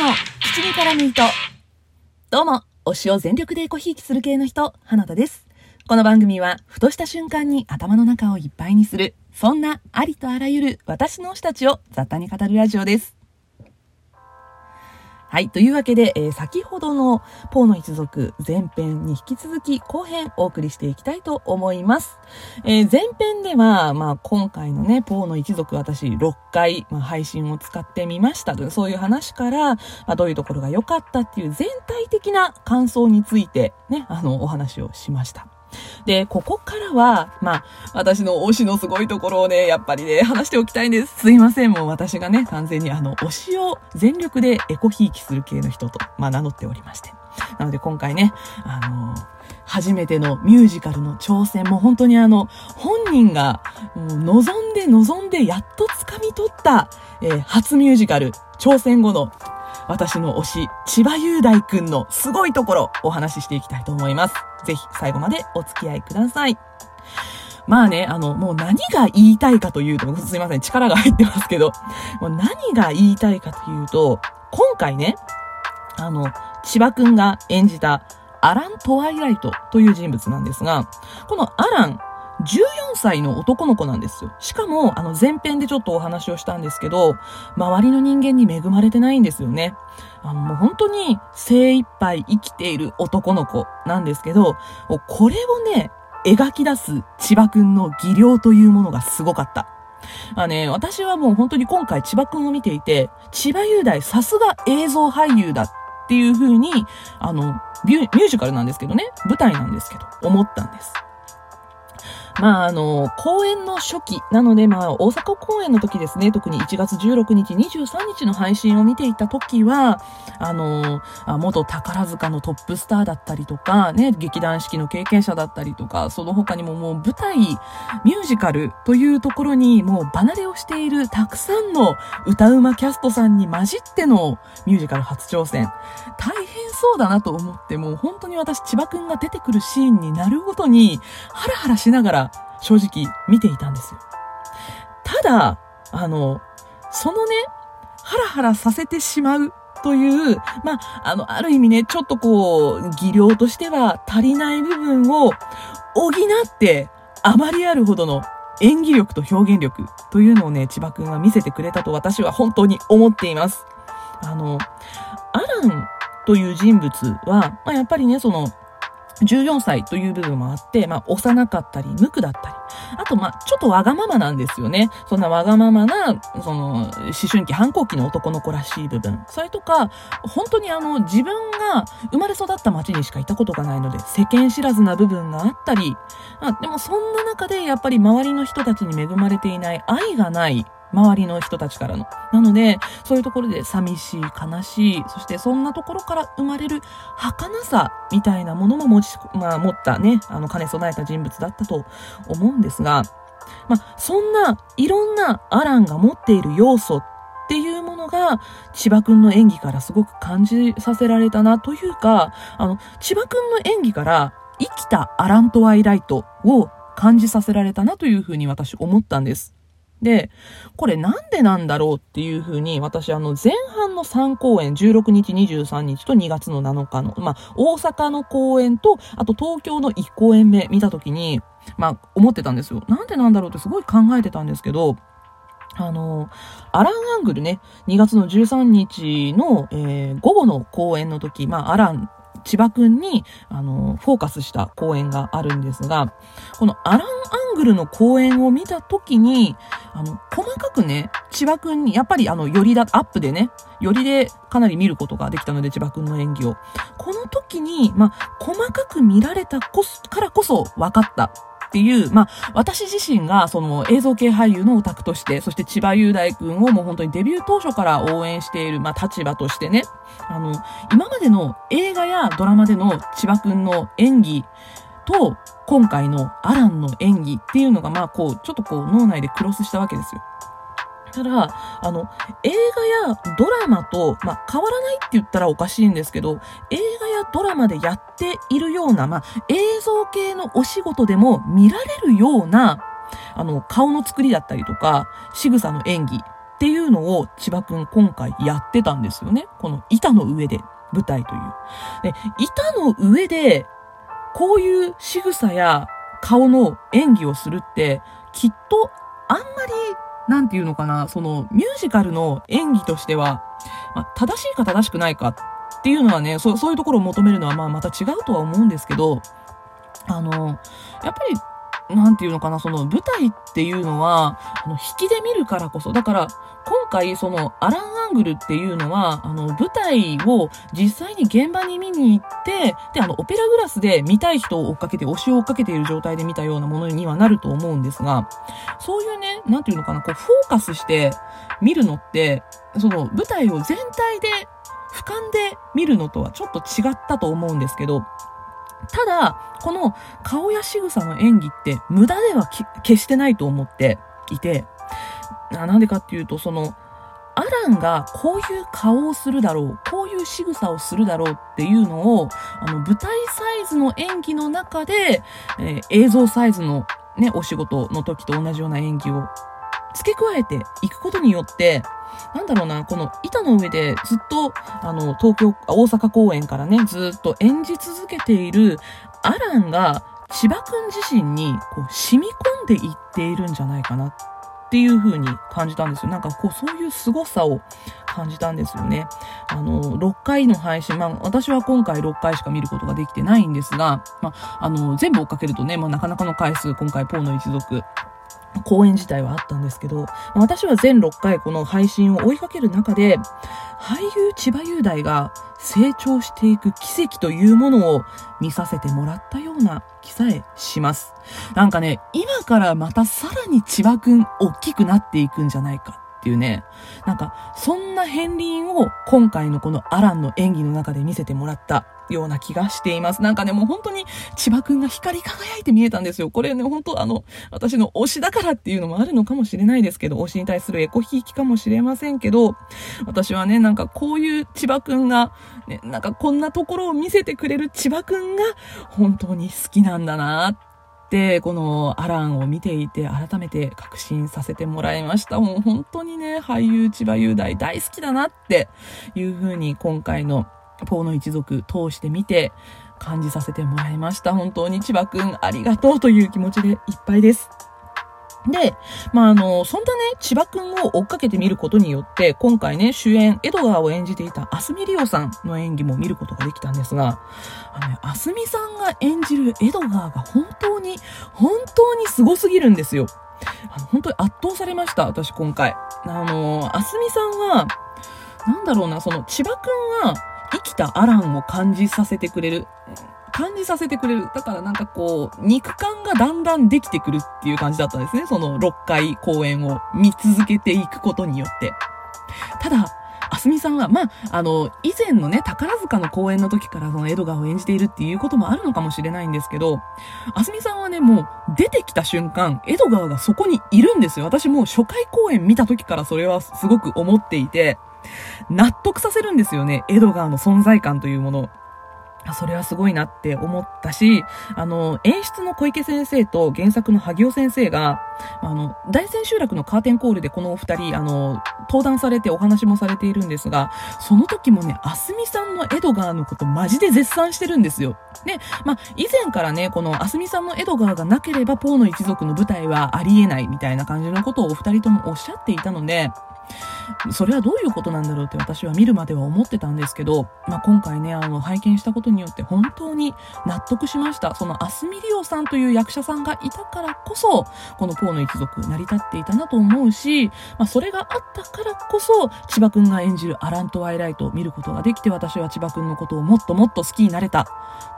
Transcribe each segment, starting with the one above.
の口にからむ糸。どうも、推しを全力でコひいきする系の人、花田です。この番組は、ふとした瞬間に頭の中をいっぱいにする、そんなありとあらゆる私の推したちを雑多に語るラジオです。はい。というわけで、えー、先ほどのポーの一族前編に引き続き後編お送りしていきたいと思います。えー、前編では、まあ今回のね、ポーの一族私6回、まあ、配信を使ってみましたという、そういう話から、まあ、どういうところが良かったっていう全体的な感想についてね、あの、お話をしました。で、ここからは、まあ、私の推しのすごいところをね、やっぱりね、話しておきたいんです。すいません、もう私がね、完全にあの、推しを全力でエコひいきする系の人と、まあ、名乗っておりまして。なので今回ね、あの初めてのミュージカルの挑戦も本当にあの、本人が望んで望んでやっと掴み取った、えー、初ミュージカル挑戦後の私の推し、千葉雄大くんのすごいところお話ししていきたいと思います。ぜひ最後までお付き合いください。まあね、あの、もう何が言いたいかというと、すいません、力が入ってますけど、もう何が言いたいかというと、今回ね、あの、千葉くんが演じたアラン・トワイライトという人物なんですが、このアラン14歳の男の子なんですよ。しかも、あの前編でちょっとお話をしたんですけど、周りの人間に恵まれてないんですよね。あの、もう本当に精一杯生きている男の子なんですけど、これをね、描き出す千葉くんの技量というものがすごかった。あね、私はもう本当に今回千葉くんを見ていて、千葉雄大さすが映像俳優だっていう風に、あの、ミュージカルなんですけどね、舞台なんですけど、思ったんです。まあ、あの、公演の初期なので、まあ、大阪公演の時ですね、特に1月16日、23日の配信を見ていた時は、あの、あ元宝塚のトップスターだったりとか、ね、劇団四季の経験者だったりとか、その他にももう舞台、ミュージカルというところにもう離れをしているたくさんの歌うまキャストさんに混じってのミュージカル初挑戦。大変そうだなと思って、もう本当に私、千葉くんが出てくるシーンになるごとに、ハラハラしながら正直見ていたんですよ。ただ、あの、そのね、ハラハラさせてしまうという、まあ、あの、ある意味ね、ちょっとこう、技量としては足りない部分を補って、あまりあるほどの演技力と表現力というのをね、千葉くんは見せてくれたと私は本当に思っています。あの、アランという人物は、まあ、やっぱりね、その、14歳という部分もあって、まあ、幼かったり、無垢だったり。あと、まあ、ちょっとわがままなんですよね。そんなわがままな、その、思春期、反抗期の男の子らしい部分。それとか、本当にあの、自分が生まれ育った町にしかいたことがないので、世間知らずな部分があったり、あでもそんな中で、やっぱり周りの人たちに恵まれていない、愛がない、周りの人たちからの。なので、そういうところで寂しい、悲しい、そしてそんなところから生まれる儚さみたいなものも持ち、まあ持ったね、あの兼ね備えた人物だったと思うんですが、まあそんないろんなアランが持っている要素っていうものが、千葉くんの演技からすごく感じさせられたなというか、あの、千葉くんの演技から生きたアラントワイライトを感じさせられたなというふうに私思ったんです。で、これなんでなんだろうっていうふうに、私あの前半の3公演、16日、23日と2月の7日の、まあ、大阪の公演と、あと東京の1公演目見たときに、まあ、思ってたんですよ。なんでなんだろうってすごい考えてたんですけど、あの、アランアングルね、2月の13日の、えー、午後の公演の時、まあ、アラン千葉くんに、あの、フォーカスした公演があるんですが、このアラン・アグルの公演を見たときに、あの、細かくね、千葉くんに、やっぱりあの、よりだ、アップでね、よりでかなり見ることができたので、千葉くんの演技を。この時に、まあ、細かく見られたこそ、からこそ分かったっていう、まあ、私自身がその映像系俳優のオタクとして、そして千葉雄大君をもう本当にデビュー当初から応援している、まあ、立場としてね、あの、今までの映画やドラマでの千葉君の演技と、今回のアランの演技っていうのが、まあ、こう、ちょっとこう、脳内でクロスしたわけですよ。ただ、あの、映画やドラマと、まあ、変わらないって言ったらおかしいんですけど、映画やドラマでやっているような、まあ、映像系のお仕事でも見られるような、あの、顔の作りだったりとか、仕草の演技っていうのを千葉くん今回やってたんですよね。この板の上で舞台という。で、板の上でこういう仕草や顔の演技をするって、きっとあんまり、なんていうのかな、そのミュージカルの演技としては、まあ、正しいか正しくないかっていうのはね、そう、そういうところを求めるのはまあまた違うとは思うんですけど、あの、やっぱりなんていうのかな、その舞台っていうのは、あの、引きで見るからこそ、だから、今回、その、アランアングルっていうのは、あの、舞台を実際に現場に見に行って、で、あの、オペラグラスで見たい人を追っかけて、推しを追っかけている状態で見たようなものにはなると思うんですが、そういうね、なんていうのかな、こう、フォーカスして見るのって、その、舞台を全体で、俯瞰で見るのとはちょっと違ったと思うんですけど、ただ、この顔や仕草の演技って無駄では決してないと思っていて、なんでかっていうと、その、アランがこういう顔をするだろう、こういう仕草をするだろうっていうのを、あの、舞台サイズの演技の中で、えー、映像サイズのね、お仕事の時と同じような演技を付け加えていくことによって、なんだろうな、この板の上でずっと、あの、東京、大阪公演からね、ずっと演じ続けているアランが、千葉くん自身に、こう、染み込んでいっているんじゃないかなっていう風に感じたんですよ。なんかこう、そういう凄さを感じたんですよね。あの、6回の配信、まあ、私は今回6回しか見ることができてないんですが、まあ、あの、全部追っかけるとね、まあ、なかなかの回数、今回、ポーの一族、公演自体はあったんですけど、私は全6回この配信を追いかける中で、俳優千葉雄大が成長していく奇跡というものを見させてもらったような気さえします。なんかね、今からまたさらに千葉くん大きくなっていくんじゃないかっていうね、なんかそんな片鱗を今回のこのアランの演技の中で見せてもらったような気がしています。なんかね、もう本当に千葉くんが光り輝いて見えたんですよ。これね、本当あの、私の推しだからっていうのもあるのかもしれないですけど、推しに対するエコひいきかもしれませんけど、私はね、なんかこういう千葉くんが、ね、なんかこんなところを見せてくれる千葉くんが本当に好きなんだなって、でこのアランを見ていて改めて確信させてもらいました。もう本当にね、俳優千葉雄大大好きだなっていう風に今回のポーの一族通してみて感じさせてもらいました。本当に千葉くんありがとうという気持ちでいっぱいです。で、まあ、あの、そんなね、千葉くんを追っかけてみることによって、今回ね、主演、エドガーを演じていたアスミリオさんの演技も見ることができたんですが、あのね、アスミさんが演じるエドガーが本当に、本当に凄すぎるんですよ。あの、本当に圧倒されました、私今回。あの、アスミさんは、なんだろうな、その、千葉くんは、生きたアランを感じさせてくれる。感じさせてくれる。だからなんかこう、肉感がだんだんできてくるっていう感じだったんですね。その6回公演を見続けていくことによって。ただ、あすみさんは、まあ、あの、以前のね、宝塚の公演の時からそのエドガーを演じているっていうこともあるのかもしれないんですけど、あすみさんはね、もう出てきた瞬間、エドガーがそこにいるんですよ。私もう初回公演見た時からそれはすごく思っていて、納得させるんですよね。エドガーの存在感というものを。それはすごいなって思ったし、あの、演出の小池先生と原作の萩尾先生が、あの、大千秋楽のカーテンコールでこのお二人、あの、登壇されてお話もされているんですが、その時もね、あすみさんのエドガーのことマジで絶賛してるんですよ。で、まあ、以前からね、このあすみさんのエドガーがなければポーの一族の舞台はありえないみたいな感じのことをお二人ともおっしゃっていたので、それはどういうことなんだろうって私は見るまでは思ってたんですけど、まあ、今回ね、あの、拝見したことによって本当に納得しました。そのアスミリオさんという役者さんがいたからこそ、このポーの一族成り立っていたなと思うし、まあ、それがあったからこそ、千葉くんが演じるアラントワイライトを見ることができて、私は千葉くんのことをもっともっと好きになれた。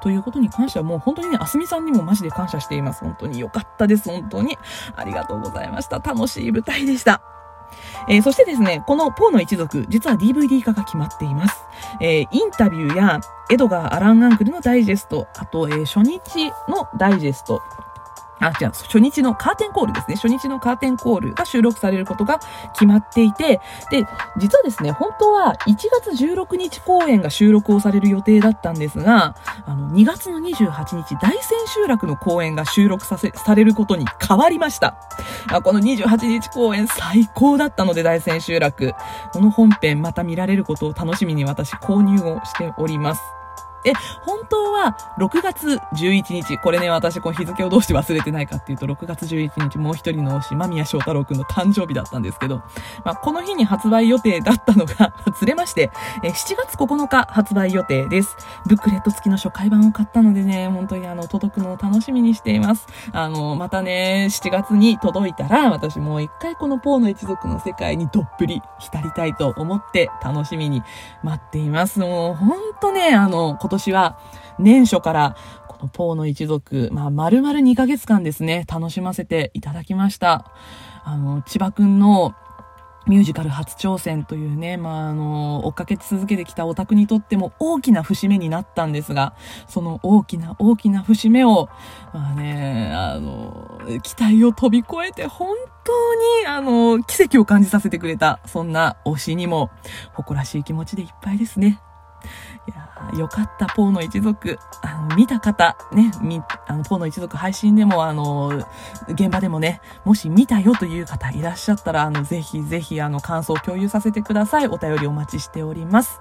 ということに関してはもう本当にね、あすみさんにもマジで感謝しています。本当に良かったです。本当に。ありがとうございました。楽しい舞台でした。えー、そしてですね、このポーの一族、実は DVD 化が決まっています。えー、インタビューやエドガー・アラン・アンクルのダイジェスト、あと、えー、初日のダイジェスト、あ、違う、初日のカーテンコールですね。初日のカーテンコールが収録されることが決まっていて、で、実はですね、本当は1月16日公演が収録をされる予定だったんですが、あの、2月の28日大千秋楽の公演が収録させ、されることに変わりました。あこの28日公演最高だったので大千秋楽。この本編また見られることを楽しみに私購入をしております。え、本当は6月11日、これね、私こう日付をどうして忘れてないかっていうと、6月11日もう一人の推し、間宮祥太郎くんの誕生日だったんですけど、まあ、この日に発売予定だったのが ずれまして、え、7月9日発売予定です。ブックレット付きの初回版を買ったのでね、本当にあの、届くのを楽しみにしています。あの、またね、7月に届いたら、私もう一回このポーの一族の世界にどっぷり浸りたいと思って楽しみに待っています。もう、ほんとね、あの、年は年初からこのポーの一族、まあ、丸々2ヶ月間ですね、楽しませていただきました。あの、千葉くんのミュージカル初挑戦というね、まあ、あの、追っかけ続けてきたオタクにとっても大きな節目になったんですが、その大きな大きな節目を、まあね、あの、期待を飛び越えて本当に、あの、奇跡を感じさせてくれた、そんな推しにも誇らしい気持ちでいっぱいですね。いやよかった、ポーの一族。あの、見た方、ね、み、あの、ポーの一族配信でも、あの、現場でもね、もし見たよという方いらっしゃったら、あの、ぜひぜひ、あの、感想を共有させてください。お便りお待ちしております。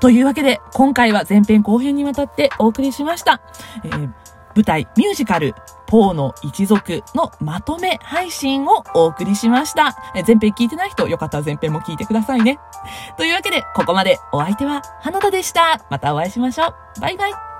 というわけで、今回は前編後編にわたってお送りしました。えー、舞台、ミュージカル、ポーの一族のまとめ配信をお送りしました。前編聞いてない人、よかったら前編も聞いてくださいね。というわけで、ここまでお相手は花田でした。またお会いしましょう。バイバイ。